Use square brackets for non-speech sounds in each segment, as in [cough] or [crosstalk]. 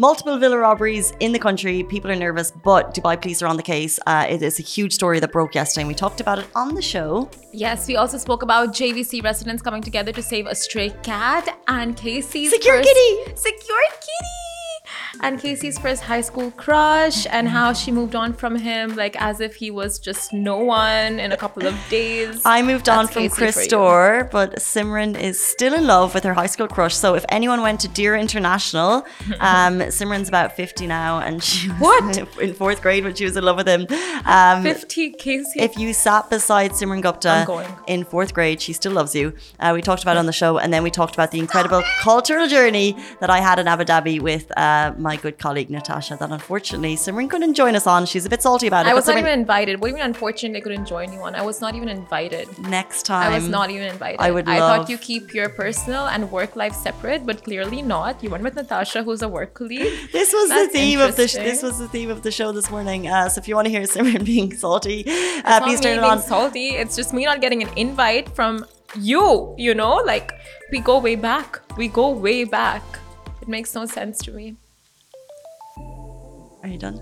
multiple villa robberies in the country. People are nervous, but Dubai police are on the case. Uh, it is a huge story that broke yesterday, and we talked about it on the show. Yes, we also spoke about JVC residents coming together to save a stray cat and Casey's Secure first- kitty! Secure kitty! And Casey's first high school crush and how she moved on from him like as if he was just no one in a couple of days. I moved on That's from Casey Chris. Store, but Simran is still in love with her high school crush. So if anyone went to Deira International, [laughs] um, Simran's about 50 now, and she was What? in fourth grade when she was in love with him. Um, 50 Casey. if you sat beside Simran Gupta in fourth grade, she still loves you. Uh, we talked about it on the show, and then we talked about the incredible cultural journey that I had in Abu Dhabi with uh, my good colleague Natasha. That unfortunately Simran couldn't join us on. She's a bit salty about it. I was not Simran- even invited. What do you mean unfortunate they couldn't join you on? I was not even invited. next time. I was not even invited. I would I love- thought you keep your personal and work life separate, but clearly not. You went with Natasha, who's a work colleague. [laughs] This was That's the theme of the sh- this was the theme of the show this morning. Uh, so if you want to hear Simran [laughs] being salty, uh, please turn it on. salty. It's just me not getting an invite from you. You know, like we go way back. We go way back. It makes no sense to me. Are you done?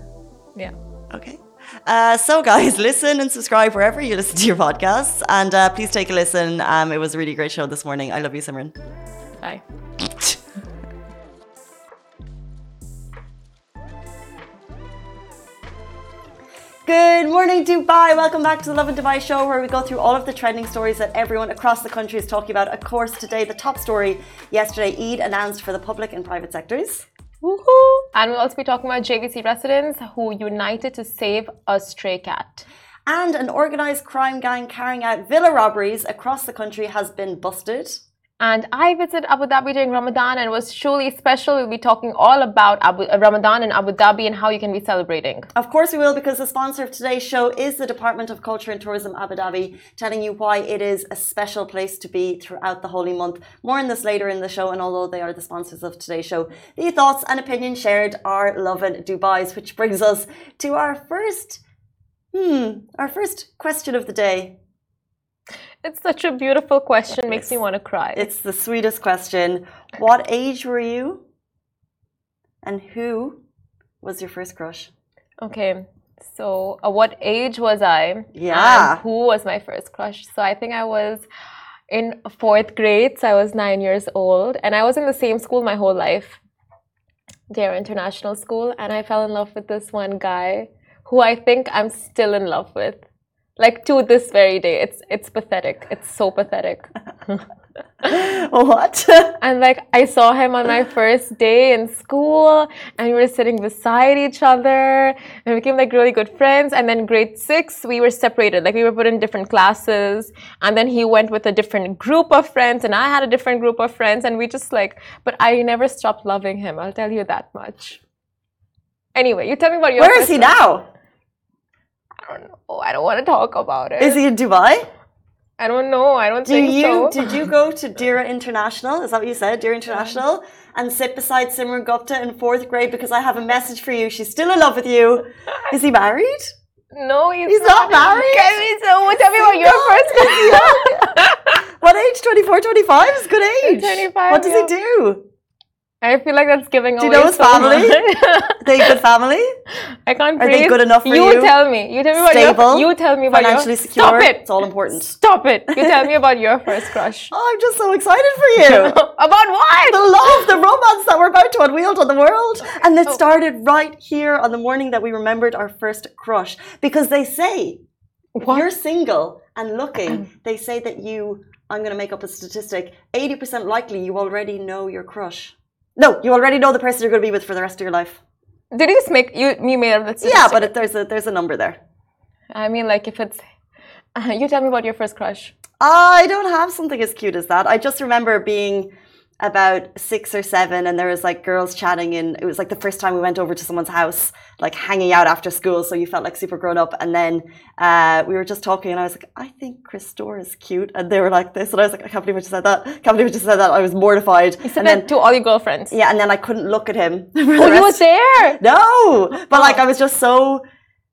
Yeah. Okay. Uh, so, guys, [laughs] listen and subscribe wherever you listen to your podcasts, and uh, please take a listen. Um, it was a really great show this morning. I love you, Simran. Bye. [laughs] Good morning, Dubai. Welcome back to the Lovin Dubai show, where we go through all of the trending stories that everyone across the country is talking about. Of course, today the top story yesterday, Eid announced for the public and private sectors. Woohoo! And we'll also be talking about JVC residents who united to save a stray cat. And an organised crime gang carrying out villa robberies across the country has been busted. And I visited Abu Dhabi during Ramadan and was truly special. We'll be talking all about Abu, uh, Ramadan in Abu Dhabi and how you can be celebrating. Of course, we will, because the sponsor of today's show is the Department of Culture and Tourism Abu Dhabi, telling you why it is a special place to be throughout the holy month. More on this later in the show, and although they are the sponsors of today's show, the thoughts and opinions shared are love Lovin Dubai's, which brings us to our first, hmm, our first question of the day. It's such a beautiful question, makes me want to cry. It's the sweetest question. What age were you? And who was your first crush? Okay, so uh, what age was I? Yeah. And who was my first crush? So I think I was in fourth grade, so I was nine years old, and I was in the same school my whole life, Deira International School, and I fell in love with this one guy who I think I'm still in love with. Like to this very day. It's it's pathetic. It's so pathetic. [laughs] What? [laughs] And like I saw him on my first day in school and we were sitting beside each other and we became like really good friends. And then grade six, we were separated. Like we were put in different classes. And then he went with a different group of friends and I had a different group of friends. And we just like, but I never stopped loving him. I'll tell you that much. Anyway, you tell me about your Where is he now? Oh, I don't know. I don't want to talk about it. Is he in Dubai? I don't know. I don't Do think you so. did you go to Deira International? Is that what you said? Deira International and sit beside Simran Gupta in fourth grade because I have a message for you. She's still in love with you. [laughs] Is he married? no, he's, He's not married? Tell me so. Tell me about your first [laughs] [laughs] What age? 24, 25 is good age. 25, What does yeah. he do? I feel like that's giving Do you away know his so family? [laughs] They good family? I can't Are they breathe. good enough for you? you? tell me. You tell me about Stable? your. You tell me about Financially your. secure? Stop it. It's all important. Stop it. You tell me [laughs] about your first crush. Oh, I'm just so excited for you. [laughs] about what? the love, the romance that we're about to unwield on the world. And Oh. it started right here on the morning that we remembered our first crush. Because they say, What? you're single and looking, um. they say that you, I'm going to make up a statistic, 80% likely you already know your crush. No, you already know the person you're going to be with for the rest of your life. Did you just make you? You made up that. Yeah, but it, there's a there's a number there. I mean, like if it's. [laughs] you tell me about your first crush. I don't have something as cute as that. I just remember being about six or seven and there was like girls chatting and it was like the first time we went over to someone's house like hanging out after school so you felt like super grown up. And then uh, we were just talking and I was like I think Chris Store is cute. And they were like this and I was like I can't believe I just said that. Can't believe I just said that. I was mortified. You said and that then to all your girlfriends. yeah and then I couldn't look at him [laughs] Oh, you were there. no! But like I was just so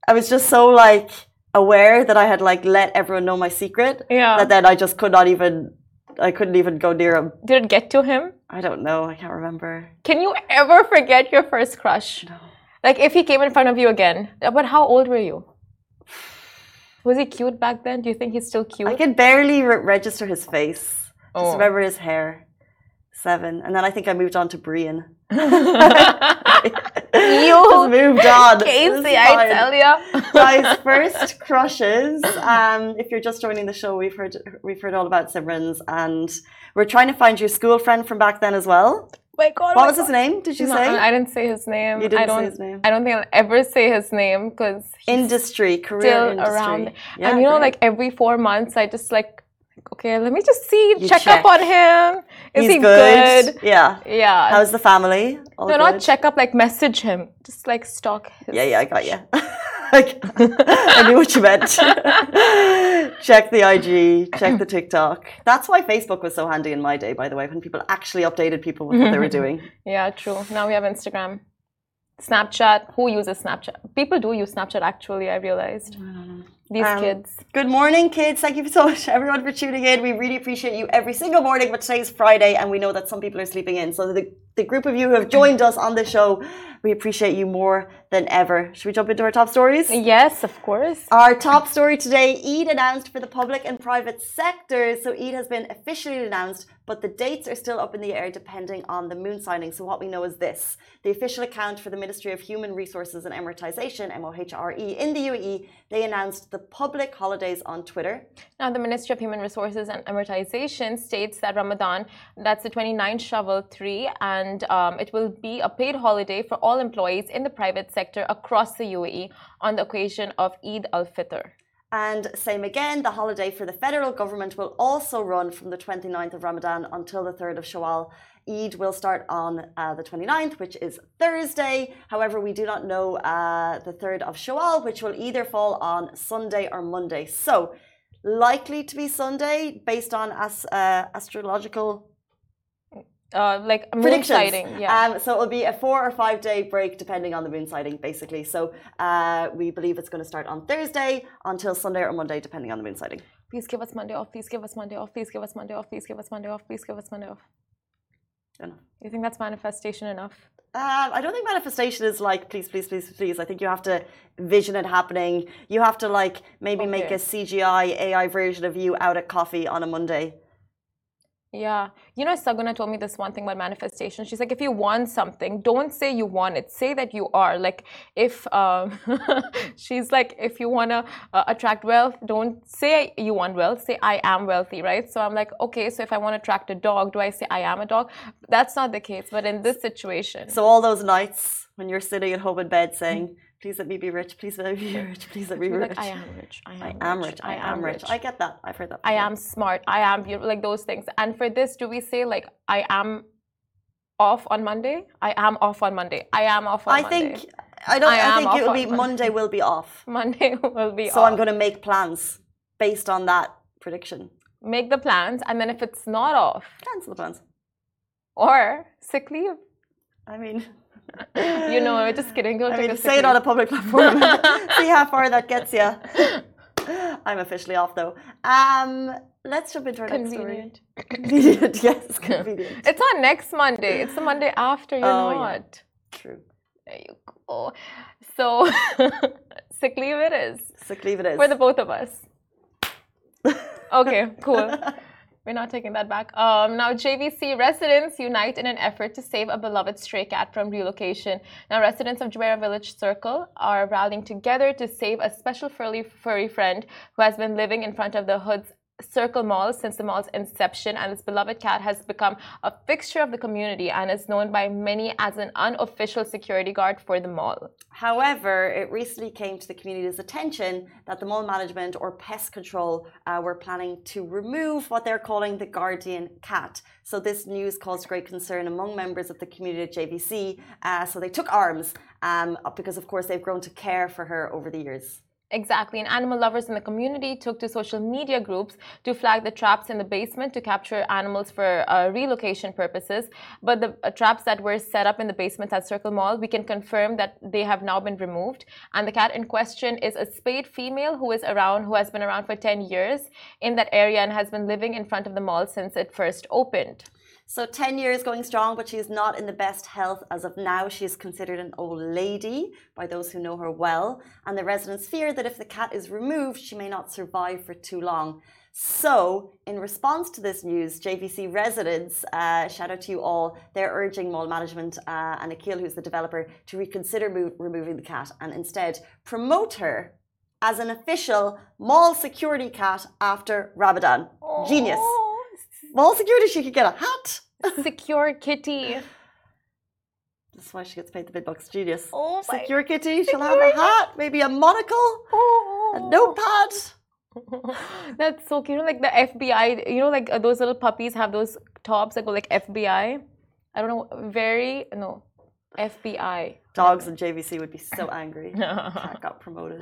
I was just so like aware that I had like let everyone know my secret Yeah. that then I just could not even I couldn't even go near him. Did it get to him? I don't know. I can't remember. Can you ever forget your first crush? No. Like if he came in front of you again. But how old were you? Was he cute back then? Do you think he's still cute? I can barely re- register his face. Just Oh. remember his hair. Seven, and then I think I moved on to Brian. [laughs] You just moved on. Casey, I tell ya. Guys, first [laughs] crushes. Um, if you're just joining the show, we've heard we've heard all about Simran's, and we're trying to find your school friend from back then as well. my God. What my was his name? Did you No, say? I didn't say his name. You didn't I say don't, his name. I don't think I'll ever say his name because industry, career still industry. around. Yeah, and you know, great. like every four months, I just like, okay, let me just see, check, check. up on him. Is He's he good. good? Yeah. Yeah. How's the family? All no, good? not check up, like message him. Just like stalk his. Yeah, yeah, I got you. [laughs] [laughs] I knew what you meant. [laughs] check the IG, check the TikTok. That's why Facebook was so handy in my day, by the way, when people actually updated people with what they were doing. Yeah, true. Now we have Instagram. Snapchat. Who uses Snapchat? People do use Snapchat actually, I realized. These Um, kids. Good morning, kids. Thank you so much, [laughs] everyone, for tuning in. We really appreciate you every single morning, but today's Friday, and we know that some people are sleeping in. So, the, the group of you who have joined us on the show, we appreciate you more than ever. Should we jump into our top stories? Yes, of course. Our top story today Eid announced for the public and private sectors. So, Eid has been officially announced, but the dates are still up in the air depending on the moon signing. So, what we know is this the official account for the Ministry of Human Resources and Emiratization, MOHRE, in the UAE, they announced the public holidays on Twitter. Now, the Ministry of Human Resources and Emiratization states that Ramadan, that's the 29th Shawwal 3, and um, it will be a paid holiday for all employees in the private sector across the UAE on the occasion of Eid al Fitr. And same again, the holiday for the federal government will also run from the 29th of Ramadan until the 3rd of Shawwal. Eid will start on uh, the 29th, which is Thursday. However, we do not know uh, the 3rd of Shawwal, which will either fall on Sunday or Monday. So, likely to be Sunday based on as, uh, astrological Uh, like moon predictions. sighting, yeah. Um, so it'll be a four or five day break depending on the moon sighting, basically. So uh, we believe it's going to start on Thursday until Sunday or Monday, depending on the moon sighting. please give us Monday off. Please give us Monday off. Please give us Monday off. Please give us Monday off. Please give us Monday off. Don't. You think that's manifestation enough? Um, I don't think manifestation is like please, please, please, please. I think you have to vision it happening. You have to like maybe make a CGI AI version of you out at coffee on a Monday. Yeah. You know, Saguna told me this one thing about manifestation. She's like, if you want something, don't say you want it. Say that you are. Like, if um, [laughs] she's like, if you want to uh, attract wealth, don't say you want wealth. Say, I am wealthy, right? So I'm like, okay, so if I want to attract a dog, do I say I am a dog? That's not the case. But in this situation, So all those nights when you're sitting at home in bed saying, "Please let me be rich. Please let me be rich. Please let me be rich." like, I am rich. I am, I am rich. I am rich. I get that. I've heard that. I am smart. I am beautiful. Like those things. And for this, do we say like I am off on Monday? I am off on Monday. I am off on Monday. I Monday. think I don't. I I, think it will be Monday. Monday. Will be off. [laughs] Monday will be off. So off. I'm going to make plans based on that prediction. make the plans, and then if it's not off Cancel the plans. or sick leave, I mean, [laughs] you know, we're just kidding. Don't I mean, say it on a public platform. [laughs] [laughs] See how far that gets you. I'm officially off though. Um, let's jump into our next story. Convenient. Convenient, yes, convenient. It's not next Monday. It's the Monday after. You're Oh, yeah. not. True. There you go. So sick leave it is Sick leave it is. for the both of us. Okay, cool. We're not taking that back. Um, now, JVC residents unite in an effort to save a beloved stray cat from relocation. Now, residents of Jumeirah Village Circle are rallying together to save a special furry, furry friend who has been living in front of the Hood's Circle Mall since the mall's inception, and this beloved cat has become a fixture of the community and is known by many as an unofficial security guard for the mall. However, it recently came to the community's attention that the mall management or pest control uh, were planning to remove what they're calling the guardian cat. So this news caused great concern among members of the community at JVC. Uh, so they took arms um, because, of course, they've grown to care for her over the years. Exactly, and animal lovers in the community took to social media groups to flag the traps in the basement to capture animals for uh, relocation purposes. But the uh, traps that were set up in the basement at Circle Mall, we can confirm that they have now been removed. And the cat in question is a spayed female who is around, who has been around for 10 years in that area and has been living in front of the mall since it first opened. So 10 years going strong, but she's not in the best health as of now. She is considered an old lady by those who know her well. And the residents fear that if the cat is removed, she may not survive for too long. So, in response to this news, JVC residents, uh, shout out to you all, they're urging mall management uh, and Nakheel, who's the developer, to reconsider removing the cat and instead promote her as an official mall security cat after Ramadan. Genius. Mall security, she could get a hat. [laughs] Secure kitty. That's why she gets paid the big bucks. Genius. Oh my- Secure kitty, she'll have a hat, maybe a monocle, oh. a notepad. [laughs] That's so cute. You know, like the FBI, you know, like uh, those little puppies have those tops that go like FBI. I don't know, very, no, FBI. Dogs and JVC would be so angry. [laughs] Cat got promoted.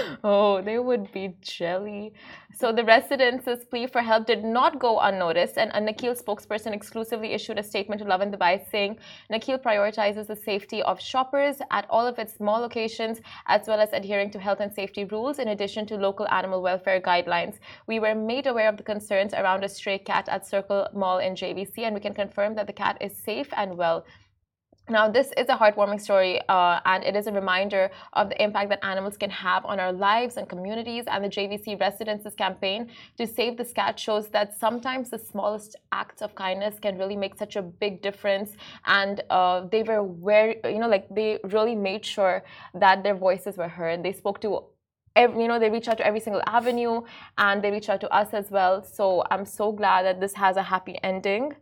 [laughs] oh, they would be jelly. So the residents' plea for help did not go unnoticed, and a Nakheel spokesperson exclusively issued a statement to Lovin Dubai saying Nakheel prioritizes the safety of shoppers at all of its mall locations, as well as adhering to health and safety rules, in addition to local animal welfare guidelines. We were made aware of the concerns around a stray cat at Circle Mall in JVC, and we can confirm that the cat is safe and well. Now, this is a heartwarming story, uh, and it is a reminder of the impact that animals can have on our lives and communities. And the JVC Residents' campaign to save this cat shows that sometimes the smallest acts of kindness can really make such a big difference. And uh, they were very, you know, like they really made sure that their voices were heard. They spoke to Every, you know they reach out to every single avenue and they reach out to us as well so i'm so glad that this has a happy ending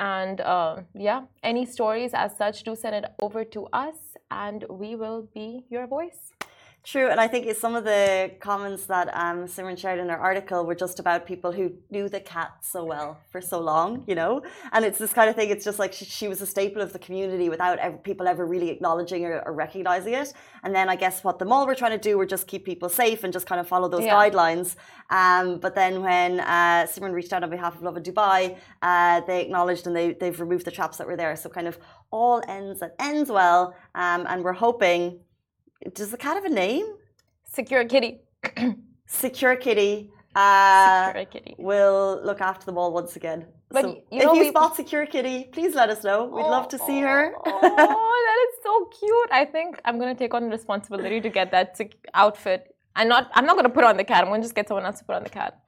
and uh, yeah, any stories as such, do send it over to us and we will be your voice. True, and I think some of the comments that um, Simran shared in her article were just about people who knew the cat so well for so long, you know. And it's this kind of thing. It's just like she, she was a staple of the community without ever, people ever really acknowledging or, or, recognizing it. And then I guess what the mall were trying to do were just keep people safe and just kind of follow those yeah. guidelines. Um, but then when uh, Simran reached out on behalf of Lovin Dubai, uh, they acknowledged and they they've removed the traps that were there. So kind of all ends that ends well. Um, and we're hoping does the cat have a name? Secure Kitty. Secure Kitty. Uh, Secure Kitty. Will look after them all once again. But so you know, if you we... spot Secure Kitty, please let us know. We'd oh, love to see her. oh, [laughs] that is so cute. I think I'm gonna take on the responsibility to get that outfit. I'm not, I'm not gonna put on the cat. I'm gonna just get someone else to put on the cat.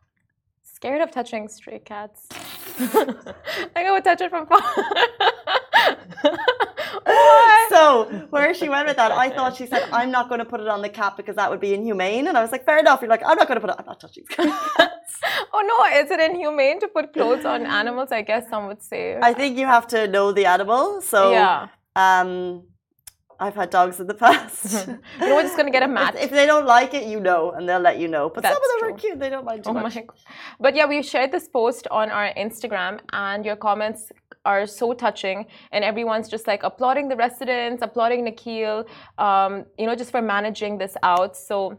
Scared of touching stray cats. [laughs] I would touch it from far. [laughs] so where she went with that, I thought she said, "I'm not going to put it on the cat because that would be inhumane," and I was like, "Fair enough." You're like, "I'm not going to put it. I'm not touching cats." oh no, is it inhumane to put clothes on animals? I guess some would say. I think you have to know the animal. So yeah. Um, I've had dogs in the past. [laughs] you know, we're just gonna get a mat. If, if, they don't like it, you know, and they'll let you know. But That's some of them true. are cute; they don't mind too oh much. But yeah, we shared this post on our Instagram, and your comments are so touching and everyone's just like applauding the residents applauding Nakheel um, you know just for managing this out so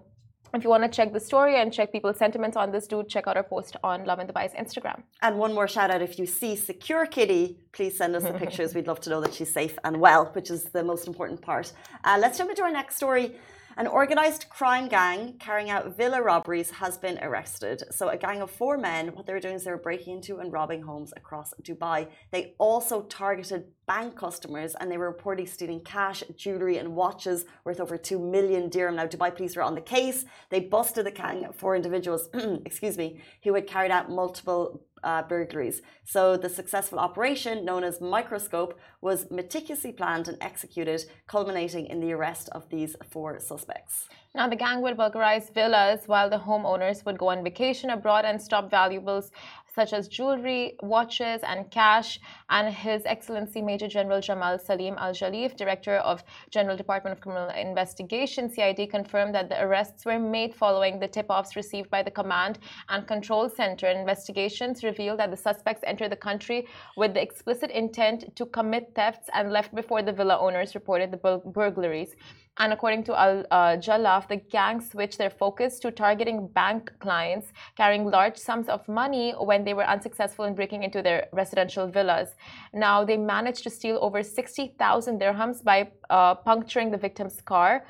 if you want to check the story and check people's sentiments on this, do check out our post on Lovin Dubai's Instagram. And one more shout out if you see Secure Kitty, please send us the [laughs] pictures. We'd love to know that she's safe and well, which is the most important part. Uh, let's jump into our next story. An organised crime gang carrying out villa robberies has been arrested. So, a gang of four men, what they were doing is they were breaking into and robbing homes across Dubai. They also targeted bank customers and they were reportedly stealing cash, jewellery, and watches worth over 2 million dirham. Now, Dubai police were on the case. They busted the gang, four individuals, [clears throat] excuse me, who had carried out multiple uh, burglaries. So the successful operation, known as Microscope, was meticulously planned and executed, culminating in the arrest of these four suspects. Now, the gang would burglarize villas while the homeowners would go on vacation abroad and stop valuables such as jewelry, watches, and cash. And His Excellency Major General Jamal Salim Al Jallaf, Director of General Department of Criminal Investigation (CID), confirmed that the arrests were made following the tip-offs received by the Command and Control Center. Investigations revealed that the suspects entered the country with the explicit intent to commit thefts and left before the villa owners reported the burglaries. And according to Al uh, Jallaf, the gang switched their focus to targeting bank clients carrying large sums of money when they were unsuccessful in breaking into their residential villas. Now, they managed to steal over 60,000 dirhams by uh, puncturing the victim's car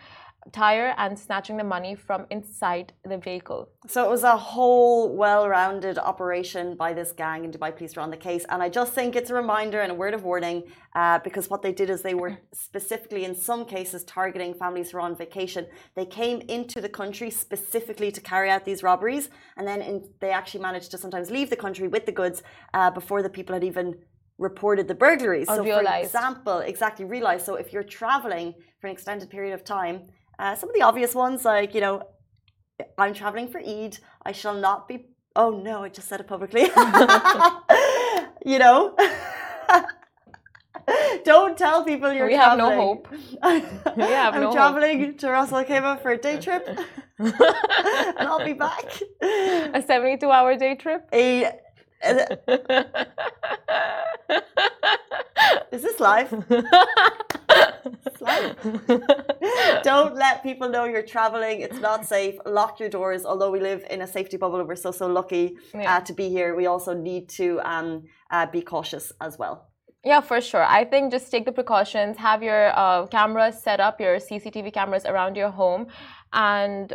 tire and snatching the money from inside the vehicle. So it was a whole well-rounded operation by this gang, and Dubai police are on the case. And I just think it's a reminder and a word of warning uh, because what they did is they were [clears throat] specifically, in some cases, targeting families who are on vacation. They came into the country specifically to carry out these robberies, and then in, they actually managed to sometimes leave the country with the goods uh, before the people had even reported the burglaries. Or so, realized. for example, exactly realized. So, if you're traveling for an extended period of time, uh, some of the obvious ones, like, you know, I'm traveling for Eid, I shall not be. Oh no, I just said it publicly. [laughs] you know? [laughs] Don't tell people you're We have no hope. [laughs] We have I'm no hope. traveling to Ras Al Khaimah for a day trip, and I'll be back. A 72 hour day trip? A, is this live? [laughs] Don't let people know you're traveling. It's not safe. Lock your doors. Although we live in a safety bubble, we're so so lucky Yeah. uh, to be here. We also need to um, uh, be cautious as well. Yeah, for sure. I think just take the precautions, have your uh, cameras set up, your CCTV cameras around your home. And,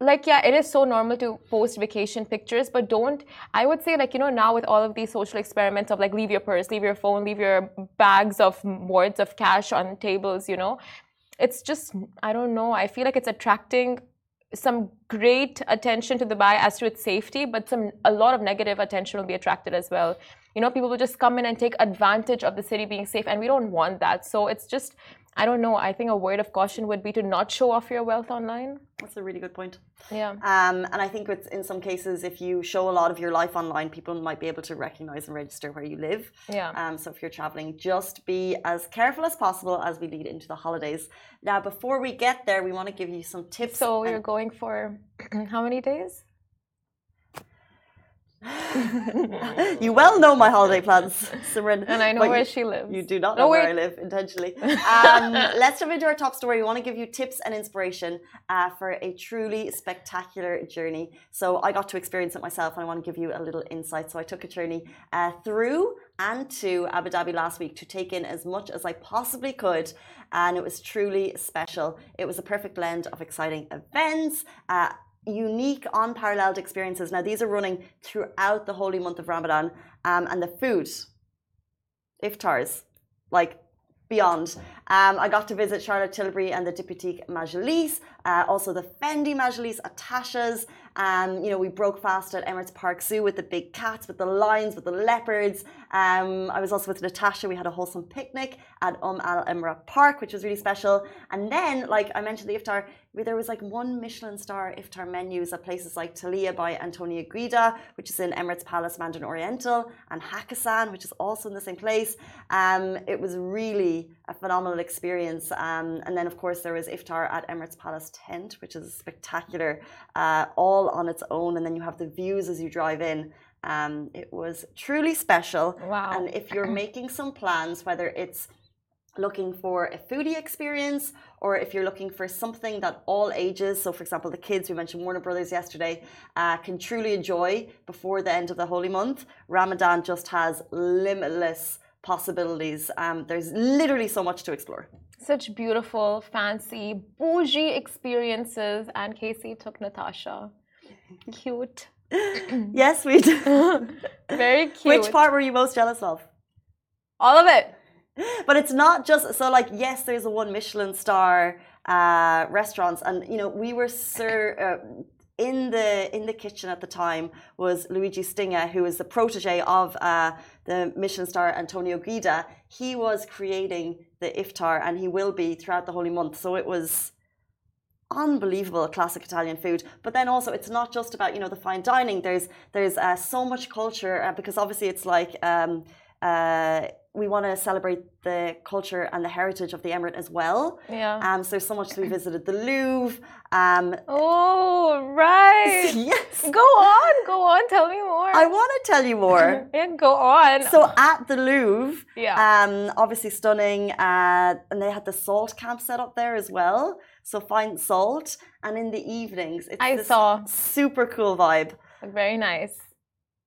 like, yeah, it is so normal to post vacation pictures, but don't, I would say, like, you know, now with all of these social experiments of like, leave your purse, leave your phone, leave your bags of words of cash on tables, you know, it's just, I don't know, I feel like it's attracting some great attention to Dubai as to its safety, but some a lot of negative attention will be attracted as well. You know, people will just come in and take advantage of the city being safe, and we don't want that. So it's just, I don't know. I think a word of caution would be to not show off your wealth online. That's a really good point. Yeah. Um, and I think it's in some cases, if you show a lot of your life online, people might be able to recognize and register where you live. Yeah. Um, so if you're traveling, just be as careful as possible as we lead into the holidays. Now, before we get there, we want to give you some tips. So you're going for [clears throat] how many days? [laughs] you well know my holiday plans, Simran. And I know where you- she lives. You do not No, know where. I live intentionally. [laughs] Um, let's jump into our top story. We want to give you tips and inspiration uh, for a truly spectacular journey. So I got to experience it myself, and I want to give you a little insight. So I took a journey uh, through and to Abu Dhabi last week to take in as much as I possibly could, and it was truly special. It was a perfect blend of exciting events. Uh, unique, unparalleled experiences. Now, these are running throughout the holy month of Ramadan, um, and the food, iftars, like beyond. Um, I got to visit Charlotte Tilbury and the Diptyque Majlis, uh, also the Fendi Majlis at Tasha's. Um, you know, we broke fast at Emirates Park Zoo with the big cats, with the lions, with the leopards. Um, I was also with Natasha. We had a wholesome picnic at Um Al Emra Park, which was really special. And then, like I mentioned, the iftar, there was like one Michelin star iftar menus at places like Talea by Antonio Guida, which is in Emirates Palace Mandarin Oriental, and Hakkasan, which is also in the same place. Um, it was really a phenomenal experience. Um, and then, of course, there was iftar at Emirates Palace Tent, which is spectacular, uh, all on its own. And then you have the views as you drive in. Um, it was truly special. Wow. And if you're [clears throat] making some plans, whether it's looking for a foodie experience or if you're looking for something that all ages, so for example, the kids, we mentioned Warner Brothers yesterday, uh, can truly enjoy before the end of the holy month, Ramadan just has limitless possibilities. Um, there's literally so much to explore. Such beautiful, fancy, bougie experiences. And Casey took Natasha. [laughs] Cute. [clears throat] yes, we do. [laughs] Very cute. Which part were you most jealous of? All of it. but it's not just so like yes there's a one michelin star uh restaurants and you know we were sir uh, in the in the kitchen at the time was Luigi Stinga, who is the protege of uh, the Michelin star Antonio Guida. He was creating the iftar, and he will be throughout the holy month. So it was unbelievable classic Italian food. But then also, it's not just about you know the fine dining. There's there's uh, so much culture uh, because obviously it's like. Um, uh, we want to celebrate the culture and the heritage of the emirate as well. Yeah. Um, so so much we visited the Louvre. Um, oh right. [laughs] yes. Go on, go on. Tell me more. I want to tell you more. [laughs] yeah, go on. So at the Louvre, yeah. um, obviously stunning, uh, and they had the salt camp set up there as well. So find salt, and in the evenings, it's I this saw. super cool vibe. Very nice.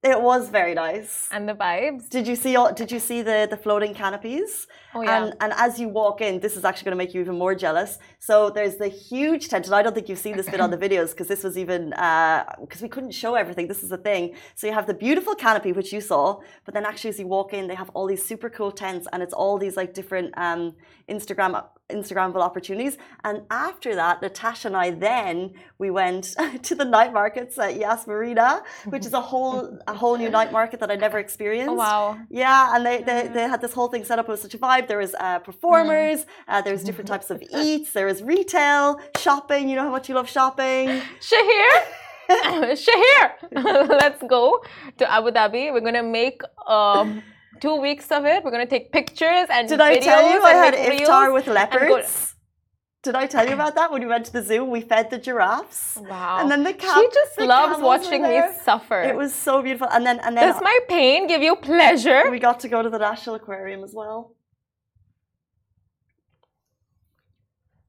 It was very nice. And the vibes. Did you see all? Did you see the the floating canopies? Oh yeah. And and as you walk in, this is actually going to make you even more jealous. So there's the huge tent, and I don't think you've seen this bit on the [laughs] videos because this was even because we couldn't show everything. This is the thing. So you have the beautiful canopy which you saw, but then actually as you walk in, they have all these super cool tents, and it's all these like different um, Instagram Instagrammable opportunities. And after that, Natasha and I then we went [laughs] to the night markets at Yas Marina, which is a whole a whole new night market that I never [laughs] experienced. Oh, wow. Yeah, and they, they, they had this whole thing set up. It was such a vibe. There was uh, performers. Uh, there was different types of [laughs] eats. There was retail, shopping. You know how much you love shopping. Shahir, [laughs] Shahir, [laughs] let's go to Abu Dhabi. We're gonna make um, two weeks of it. We're gonna take pictures and Did I tell you I had iftar with leopards? Did I tell you about that when we went to the zoo? We fed the giraffes. Wow. And then the she cam- just loves watching me suffer. It was so beautiful. And then and then Does my pain give you pleasure? we got to go to the National Aquarium as well.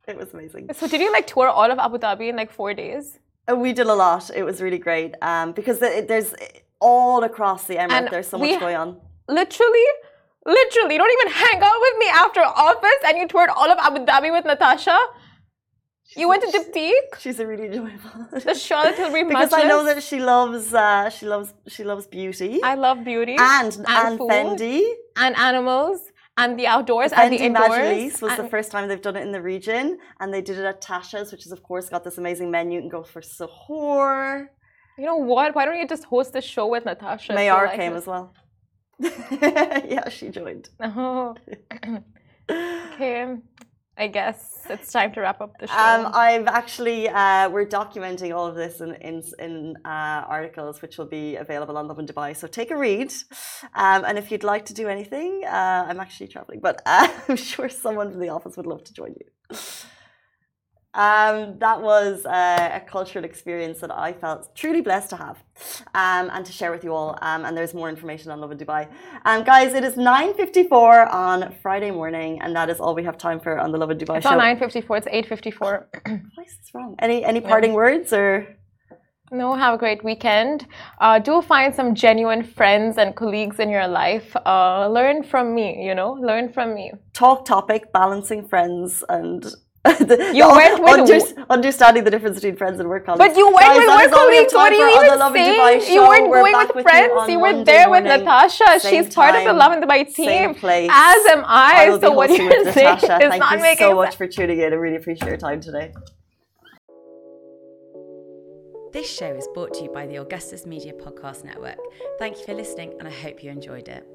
It was amazing. So did you like tour all of Abu Dhabi in like four days? Uh, We did a lot. It was really great um, because there's all across the Emirate. And there's so much going on. Literally, literally, you don't even hang out with me after office and you toured all of Abu Dhabi with Natasha. You went to Diptyque, She's a really enjoyable. [laughs] the Charlotte Tilbury because I know that she loves uh, she loves she loves beauty I love beauty and and, food Fendi. and animals and the outdoors and the indoors. Majlis was the first time they've done it in the region, and they did it at Tasha's, which has of course got this amazing menu. You can go for suhoor. you know what? Why don't you just host the show with Natasha? so Mayar I came can- as well. [laughs] yeah, she joined. Oh. [laughs] okay. I guess it's time to wrap up the show. Um, I've actually uh, we're documenting all of this in in, in uh, articles which will be available on Lovin Dubai. So take a read, um, and if you'd like to do anything, uh, I'm actually traveling, but uh, [laughs] I'm sure someone from the office would love to join you. Um, that was uh, a cultural experience that I felt truly blessed to have um, and to share with you all. Um, and there's more information on Lovin Dubai. Um, guys, it is 9.54 on Friday morning, and that is all we have time for on the Lovin Dubai it's show. not 9.54, it's 8.54. Why is wrong? Any any parting words or No, have a great weekend. Uh, do find some genuine friends and colleagues in your life. Uh, learn from me, you know, learn from me. talk topic balancing friends and the, You the went with- understanding the difference between friends and work colleagues. But you went Guys, with work we have colleagues. What time are you for on the even Lovin Dubai saying? You weren't We're going with with friends. on You, were Monday there with. Natasha. Same She's part of the time, Lovin Dubai team. Same place. As am I. I so what hosting you're saying Natasha. is Thank not you making so much for tuning in. I really appreciate your time today. This show is brought to you by the Augustus Media Podcast Network. Thank you for listening, and I hope you enjoyed it.